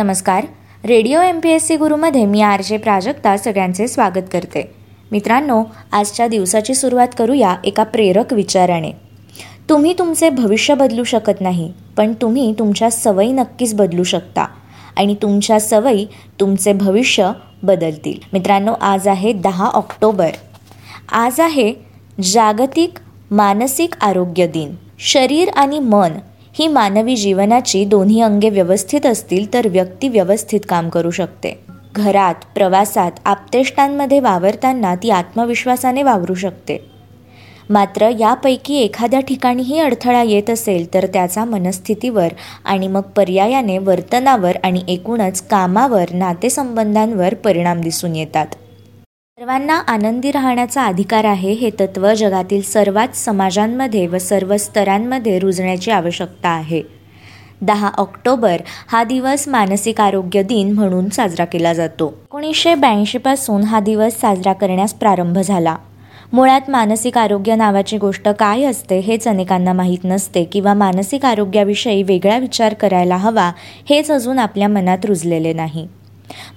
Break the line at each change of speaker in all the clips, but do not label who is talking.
नमस्कार. Radio M P S C गुरुमध्ये मी R J Prajakta सगळ्यांचे स्वागत करते. मित्रांनो आजच्या दिवसाची सुरुवात करूया एका प्रेरक विचाराने. तुम्ही तुमचे भविष्य बदलू शकत नाही पण तुम्ही तुमच्या सवयी नक्कीच बदलू शकता आणि तुमच्या सवयी तुमचे भविष्य बदलतील. मित्रांनो आज आहे दहा ऑक्टोबर. आज आहे जागतिक मानसिक आरोग्य दिन. शरीर आणि मन ही मानवी जीवनाची दोन्ही अंगे व्यवस्थित असतील तर व्यक्ती व्यवस्थित काम करू शकते. घरात प्रवासात आपतेष्टांमध्ये वावरताना ती आत्मविश्वासाने वावरू शकते. मात्र यापैकी एखाद्या ठिकाणीही अडथळा येत असेल तर त्याचा मनस्थितीवर आणि मग पर्यायाने वर्तनावर आणि एकूणच कामावर नातेसंबंधांवर परिणाम दिसून येतात. सर्वांना आनंदी राहण्याचा अधिकार आहे हे तत्त्व जगातील सर्वात समाजांमध्ये व सर्व स्तरांमध्ये रुजण्याची आवश्यकता आहे. दहा ऑक्टोबर हा दिवस मानसिक आरोग्य दिन म्हणून साजरा केला जातो. एकोणीसशे ब्याऐंशीपासून हा दिवस साजरा करण्यास प्रारंभ झाला. मुळात मानसिक आरोग्य नावाची गोष्ट काय असते हेच अनेकांना माहीत नसते किंवा मानसिक आरोग्याविषयी वेगळा विचार करायला हवा हेच अजून आपल्या मनात रुजलेले नाही.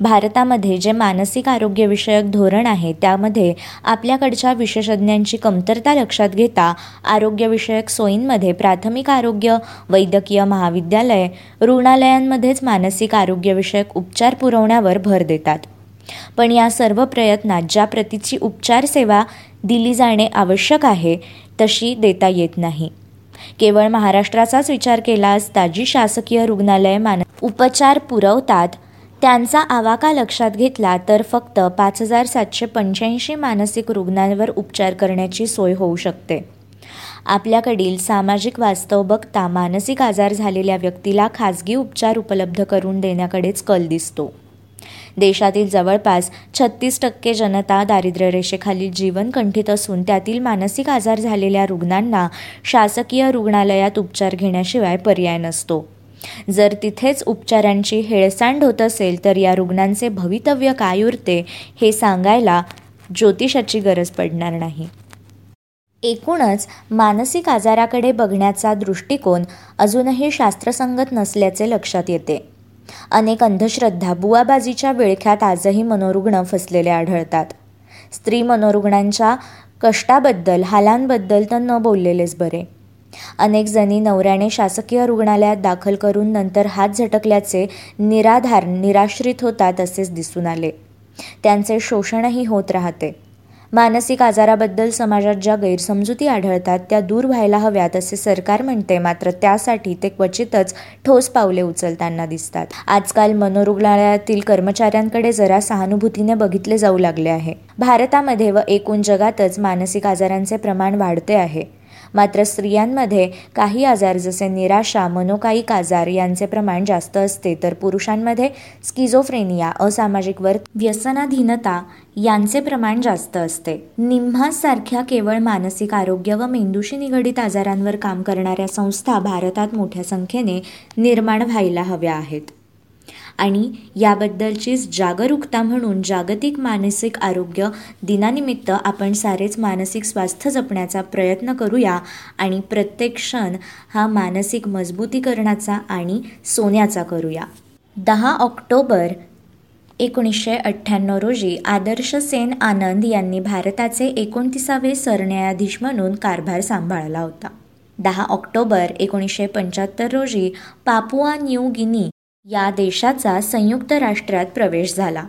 भारतामध्ये जे मानसिक आरोग्यविषयक धोरण आहे त्यामध्ये आपल्याकडच्या विशेषज्ञांची कमतरता लक्षात घेता आरोग्यविषयक सोयींमध्ये प्राथमिक आरोग्य वैद्यकीय महाविद्यालय रुग्णालयांमध्येच मानसिक आरोग्यविषयक उपचार पुरवण्यावर भर देतात. पण या सर्व प्रयत्नात ज्या प्रतीची उपचार सेवा दिली जाणे आवश्यक आहे तशी देता येत नाही. केवळ महाराष्ट्राचाच विचार केला असता जी शासकीय रुग्णालय मान उपचार पुरवतात त्यांचा आवाका लक्षात घेतला तर फक्त पाच हजार सातशे पंच्याऐंशी मानसिक रुग्णांवर उपचार करण्याची सोय होऊ शकते. आपल्याकडील सामाजिक वास्तव बघता मानसिक आजार झालेल्या व्यक्तीला खाजगी उपचार उपलब्ध करून देण्याकडेच कल दिसतो. देशातील जवळपास छत्तीस टक्के जनता दारिद्र्य रेषेखालील जीवन कंठित असून त्यातील मानसिक आजार झालेल्या रुग्णांना शासकीय रुग्णालयात उपचार घेण्याशिवाय पर्याय नसतो. जर तिथेच उपचारांची हेळसांड होत असेल तर या रुग्णांचे भवितव्य काय उरते हे सांगायला ज्योतिषाची गरज पडणार नाही. एकूणच मानसिक आजाराकडे बघण्याचा दृष्टिकोन अजूनही शास्त्रसंगत नसल्याचे लक्षात येते. अनेक अंधश्रद्धा बुवाबाजीच्या विळख्यात आजही मनोरुग्ण फसलेले आढळतात. स्त्री मनोरुग्णांच्या कष्टाबद्दल हालांबद्दल तर न बोललेलेच बरे. अनेक जणी नवऱ्याने शासकीय रुग्णालयात दाखल करून नंतर हात झटकल्याचे निराधार निराश्रित होतात असेच दिसून आले. त्यांचे शोषणही होत राहते. मानसिक आजाराबद्दल समाजात ज्या गैरसमजुती आढळतात त्या दूर व्हायला हव्यात असे सरकार म्हणते मात्र त्यासाठी ते क्वचितच ठोस पावले उचलताना दिसतात. आजकाल मनोरुग्णालयातील कर्मचाऱ्यांकडे जरा सहानुभूतीने बघितले जाऊ लागले आहे. भारतामध्ये व एकूण जगातच मानसिक आजारांचे प्रमाण वाढते आहे. मात्र स्त्रियांमध्ये काही आजार जसे निराशा मनोकायिक आजार यांचे प्रमाण जास्त असते तर पुरुषांमध्ये स्किझोफ्रेनिया असामाजिक वर्त व्यसनाधीनता यांचे प्रमाण जास्त असते. निम्हासारख्या केवळ मानसिक आरोग्य व मेंदूशी निगडित आजारांवर काम करणाऱ्या संस्था भारतात मोठ्या संख्येने निर्माण व्हायला हव्या आहेत. आणि याबद्दलचीच जागरूकता म्हणून जागतिक मानसिक आरोग्य दिनानिमित्त आपण सारेच मानसिक स्वास्थ्य जपण्याचा प्रयत्न करूया. आणि प्रत्येक क्षण हा मानसिक मजबूतीकरणाचा आणि सोन्याचा करूया. दहा ऑक्टोबर एकोणीसशे अठ्ठ्याण्णव रोजी आदर्श सेन आनंद यांनी भारताचे एकोणतीसावे सरन्यायाधीश म्हणून कारभार सांभाळला होता. दहा ऑक्टोबर एकोणीसशे पंच्याहत्तर रोजी पापुआ न्यू गिनी या देशाचा संयुक्त राष्ट्रात प्रवेश झाला.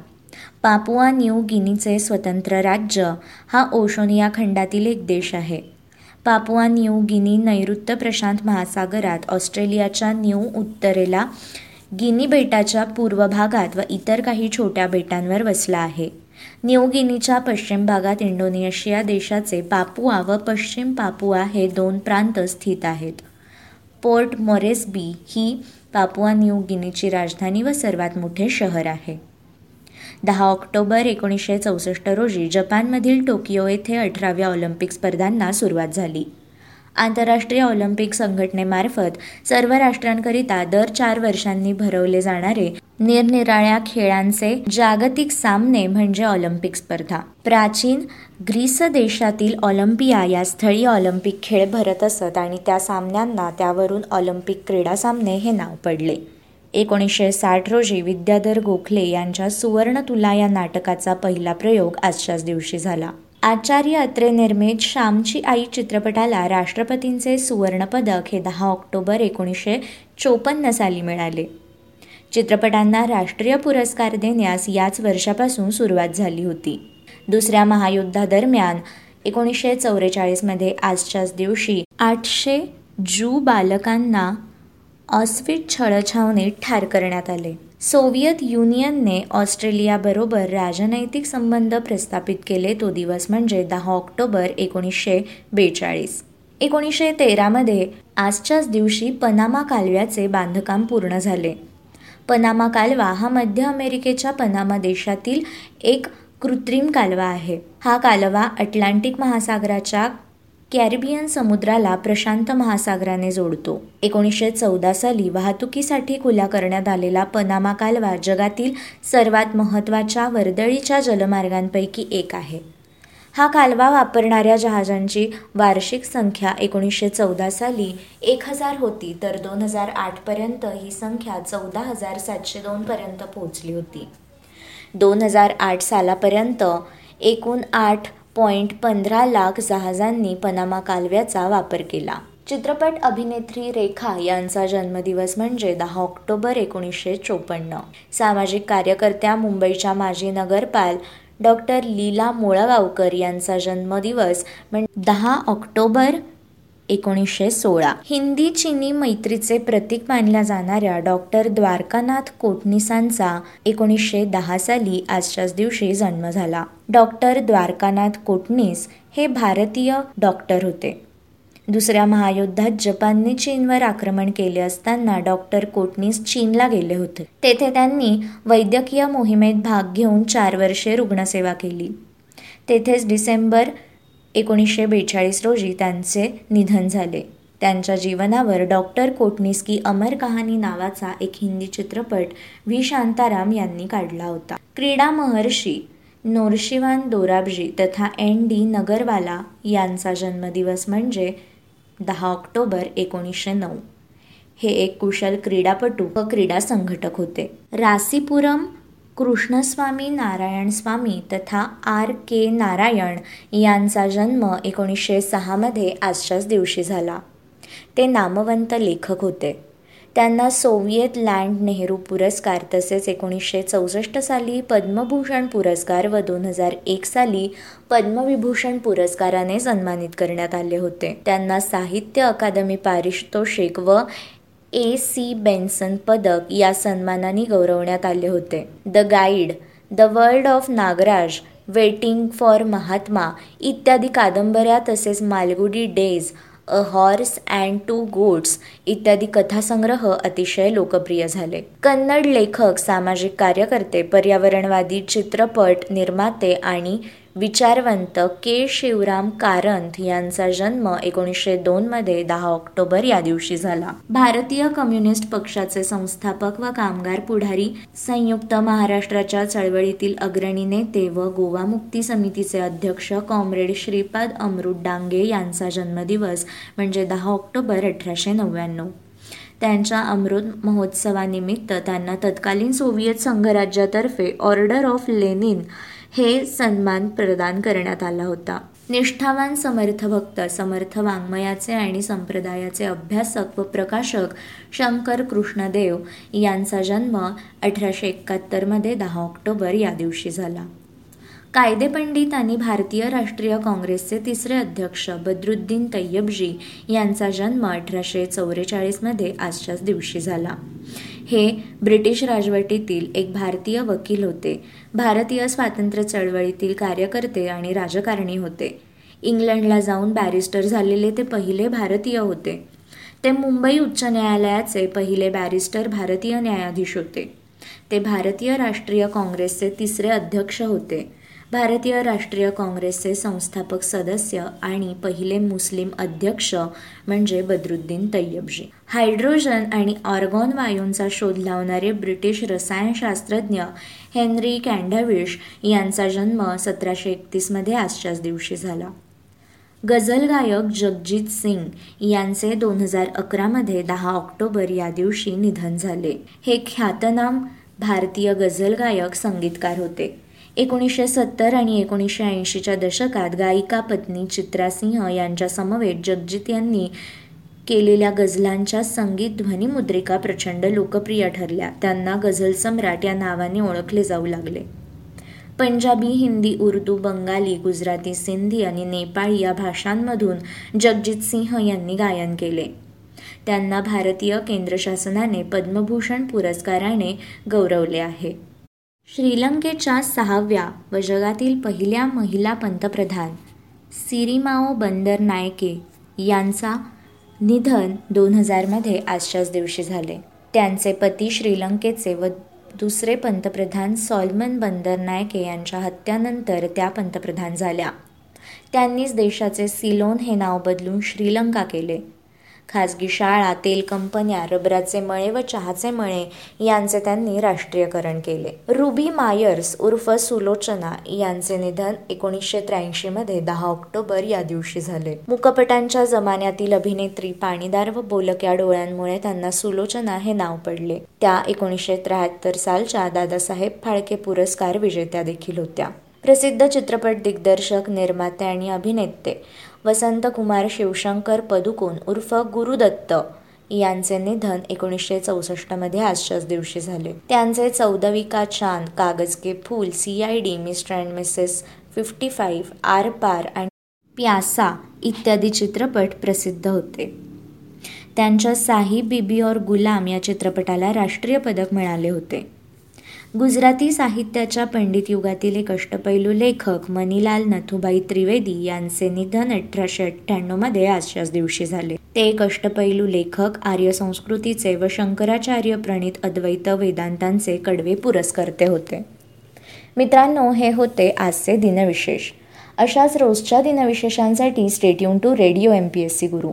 पापुआ न्यू गिनीचे स्वतंत्र राज्य हा ओशोनिया खंडातील एक देश आहे. पापुआ न्यू गिनी नैऋत्य प्रशांत महासागरात ऑस्ट्रेलियाच्या न्यू उत्तरेला गिनी बेटाच्या पूर्व भागात व इतर काही छोट्या बेटांवर वसला आहे. न्यू गिनीच्या पश्चिम भागात इंडोनेशिया देशाचे पापुआ व पश्चिम पापुआ हे दोन प्रांत स्थित आहेत. पोर्ट मोरेस्बी ही पापुआ न्यू गिनीची राजधानी व सर्वात मोठे शहर आहे. दहा ऑक्टोबर एकोणीसशे चौसष्ट रोजी जपानमधील टोकियो येथे अठराव्या ऑलिम्पिक स्पर्धांना सुरुवात झाली. आंतरराष्ट्रीय ऑलिम्पिक संघटनेमार्फत सर्व राष्ट्रांकरिता दर चार वर्षांनी भरवले जाणारे निरनिराळ्या खेळांचे जागतिक सामने म्हणजे ऑलिम्पिक स्पर्धा. प्राचीन ग्रीस देशातील ऑलिम्पिया या स्थळी ऑलिम्पिक खेळ भरत असत आणि त्या सामन्यांना त्यावरून ऑलिम्पिक क्रीडा सामने हे नाव पडले. एकोणीसशे साठ रोजी विद्याधर गोखले यांच्या सुवर्ण तुला या नाटकाचा पहिला प्रयोग आजच्याच दिवशी झाला. आचार्य अत्रे निर्मित श्यामची आई चित्रपटाला राष्ट्रपतींचे सुवर्णपदक हे दहा ऑक्टोबर एकोणीसशे चोपन्न साली मिळाले. चित्रपटांना राष्ट्रीय पुरस्कार देण्यास याच वर्षापासून सुरुवात झाली होती. दुसऱ्या महायुद्धादरम्यान एकोणीसशे चौवेचाळीसमध्ये आजच्याच दिवशी आठशे जू बालकांना अस्फिट छळछावणीत ठार करण्यात आले. सोव्हिएत युनियनने ऑस्ट्रेलियाबरोबर राजनैतिक संबंध प्रस्थापित केले तो दिवस म्हणजे दहा ऑक्टोबर एकोणीसशे बेचाळीस. एकोणीसशे तेरामध्ये आजच्याच दिवशी पनामा कालव्याचे बांधकाम पूर्ण झाले. पनामा कालवा हा मध्य अमेरिकेच्या पनामा देशातील एक कृत्रिम कालवा आहे. हा कालवा अटलांटिक महासागराच्या कॅरिबियन समुद्राला प्रशांत महासागराने जोडतो. एकोणीसशे चौदा साली वाहतुकीसाठी खुला करण्यात आलेला पनामा कालवा जगातील सर्वात महत्त्वाच्या वर्दळीच्या जलमार्गांपैकी एक आहे. हा कालवा वापरणाऱ्या जहाजांची वार्षिक संख्या एकोणीसशे चौदा साली एक हजार होती तर दोन हजार आठपर्यंत ही संख्या चौदा हजार सातशे दोनपर्यंत पोहोचली होती. दोन हजार आठ सालापर्यंत एकूण आठ पॉईंट पंधरा लाख जहाजांनी पनामा कालव्याचा वापर केला. चित्रपट अभिनेत्री रेखा यांचा जन्मदिवस म्हणजे दहा ऑक्टोबर एकोणीसशे चोपन्न. सामाजिक कार्यकर्त्या मुंबईच्या माजी नगरपाल डॉक्टर लीला मोळगावकर यांचा जन्मदिवस म्हणजे दहा ऑक्टोबर एकोणीसशे सोळा. हिंदी चिनी मैत्रीचे प्रतीक मानल्या जाणाऱ्या डॉक्टर द्वारकानाथ कोटनिसांचा एकोणीसशे दहा साली आजच्याच दिवशी जन्म झाला. डॉक्टर द्वारकानाथ कोटनीस हे भारतीय डॉक्टर होते. दुसऱ्या महायुद्धात जपानने चीनवर आक्रमण केले असताना डॉक्टर कोटनीस चीनला गेले होते. तेथे त्यांनी वैद्यकीय मोहिमेत भाग घेऊन चार वर्षे रुग्णसेवा केली. तेथेच डिसेंबर एकोणीसशे बेचाळीस रोजी त्यांचे निधन झाले. त्यांच्या जीवनावर डॉक्टर कोटनिस्की अमर कहाणी नावाचा एक हिंदी चित्रपट व्ही. शांताराम यांनी काढला होता. क्रीडा महर्षी नोरशिवान दोराबजी तथा एन. डी. नगरवाला यांचा जन्मदिवस म्हणजे दहा ऑक्टोबर एकोणीसशे नऊ. हे एक कुशल क्रीडापटू व क्रीडा संघटक होते. रासीपुरम कृष्णस्वामी नारायण स्वामी तथा आर के नारायण यांचा जन्म एकोणीसशे सहामध्ये आजच्याच दिवशी झाला. ते नामवंत लेखक होते. त्यांना सोव्हिएत लँड नेहरू पुरस्कार तसेच एकोणीसशे चौसष्ट साली पद्मभूषण पुरस्कार व दोन हजार एक साली पद्मविभूषण पुरस्काराने सन्मानित करण्यात आले होते. त्यांना साहित्य अकादमी पारितोषिक व ए सी बेन्सन पदक या सन्मानाने गौरवण्यात आले होते. The guide the world of Nagaraj waiting for Mahatma इत्यादी कादंबऱ्या तसेच Malgudi days a horse and two goats इत्यादी कथासंग्रह अतिशय लोकप्रिय झाले. कन्नड लेखक सामाजिक कार्यकर्ते पर्यावरणवादी चित्रपट निर्माते आणि विचारवंत के. शिवराम कारंथ यांचा जन्म एकोणीसशे दोनमध्ये दहा ऑक्टोबर या दिवशी झाला. भारतीय कम्युनिस्ट पक्षाचे संस्थापक व कामगार पुढारी संयुक्त महाराष्ट्राच्या चळवळीतील अग्रणी नेते व गोवा मुक्ती समितीचे अध्यक्ष कॉम्रेड श्रीपाद अमृत डांगे यांचा जन्मदिवस म्हणजे दहा ऑक्टोबर अठराशे नव्याण्णव. त्यांच्या अमृत महोत्सवानिमित्त त्यांना तत्कालीन सोव्हिएत संघराज्यातर्फे ऑर्डर ऑफ लेनिन हे सन्मान प्रदान करण्यात आला होता. निष्ठावान समर्थ भक्त समर्थ वाङ्मयाचे आणि संप्रदायाचे अभ्यासक व प्रकाशक शंकर कृष्णदेव यांचा जन्म अठराशे एकाहत्तरमध्ये दहा ऑक्टोबर या दिवशी झाला. कायदेपंडित आणि भारतीय राष्ट्रीय काँग्रेसचे तिसरे अध्यक्ष बद्रुद्दीन तय्यबजी यांचा जन्म अठराशे चौवेचाळीसमध्ये आजच्याच दिवशी झाला. हे ब्रिटिश राजवटीतील एक भारतीय वकील होते. भारतीय स्वातंत्र्य चळवळीतील कार्यकर्ते आणि राजकारणी होते. इंग्लंडला जाऊन बॅरिस्टर झालेले ते पहिले भारतीय होते. ते मुंबई उच्च न्यायालयाचे पहिले बॅरिस्टर भारतीय न्यायाधीश होते. ते भारतीय राष्ट्रीय काँग्रेसचे तिसरे अध्यक्ष होते. भारतीय राष्ट्रीय काँग्रेसचे संस्थापक सदस्य आणि पहिले मुस्लिम अध्यक्ष म्हणजे बदरुद्दीन तय्यबजी हायड्रोजन आणि ऑर्गॉन वायूंचा शोध लावणारे ब्रिटिश रसायनशास्त्रज्ञ हेनरी कॅन्डविश यांचा जन्म सतराशे एकतीसमध्ये आजच्याच दिवशी झाला. गझल गायक जगजित सिंग यांचे दोन हजार अकरामध्ये दहा ऑक्टोबर या दिवशी निधन झाले. हे ख्यातनाम भारतीय गझल गायक संगीतकार होते. एकोणीसशे सत्तर आणि एकोणीसशे ऐंशीच्या दशकात गायिका पत्नी चित्रा सिंह यांच्या समवेत जगजित यांनी केलेल्या गझलांच्या संगीत ध्वनिमुद्रिका प्रचंड लोकप्रिय ठरल्या. त्यांना गझल सम्राट या नावाने ओळखले जाऊ लागले. पंजाबी हिंदी उर्दू बंगाली गुजराती सिंधी आणि नेपाळी या भाषांमधून जगजित सिंह यांनी गायन केले. त्यांना भारतीय केंद्र शासनाने पद्मभूषण पुरस्काराने गौरवले आहे. श्रीलंकेच्या सहाव्या व जगातील पहिल्या महिला पंतप्रधान सिरिमाओ बंदर नायके यांचा निधन दोन हजारमध्ये आजच्याच दिवशी झाले. त्यांचे पती श्रीलंकेचे व दुसरे पंतप्रधान सॉल्मन बंदर नायके यांच्या हत्यानंतर त्या पंतप्रधान झाल्या. त्यांनीच देशाचे सिलोन हे नाव बदलून श्रीलंका केले. खाजगी शाळा तेल कंपन्या रबराचे मळे व चहाचे मळे यांचे त्यांनी राष्ट्रीयकरण केले. रुबी मायर्स उर्फ सुलोचना यांचे निधन एकोणीसशे त्र्याऐंशीमध्ये दहा ऑक्टोबर या दिवशी झाले. मुकपटांच्या जमान्यातील अभिनेत्री पाणीदार व बोलक्या डोळ्यांमुळे त्यांना सुलोचना हे नाव पडले. त्या एकोणीसशे त्र्याहत्तर सालच्या दादासाहेब फाळके पुरस्कार विजेत्या देखील होत्या. प्रसिद्ध चित्रपट दिग्दर्शक निर्माते आणि अभिनेते वसंतकुमार शिवशंकर पदुकोन उर्फ गुरुदत्त यांचे निधन एकोणीसशे चौसष्टमध्ये आजच्याच दिवशी झाले. त्यांचे Chaudhvin Ka Chand Kagaz Ke Phool C I D Mr and Mrs fifty five Aar Paar आणि प्यासा इत्यादी चित्रपट प्रसिद्ध होते. त्यांच्या साही बीबी और गुलाम या चित्रपटाला राष्ट्रीय पदक मिळाले होते. गुजराती साहित्याच्या पंडित युगातील एक अष्टपैलू लेखक मनीलाल नथुबाई त्रिवेदी यांचे निधन अठराशे अठ्ठ्याण्णवमध्ये आजच्याच दिवशी झाले. ते एक अष्टपैलू लेखक आर्य संस्कृतीचे व शंकराचार्य प्रणित अद्वैत वेदांतांचे कडवे पुरस्कर्ते होते. मित्रांनो हे होते आजचे दिनविशेष. अशाच रोजच्या दिनविशेषांसाठी stay tuned to radio M P S C Guru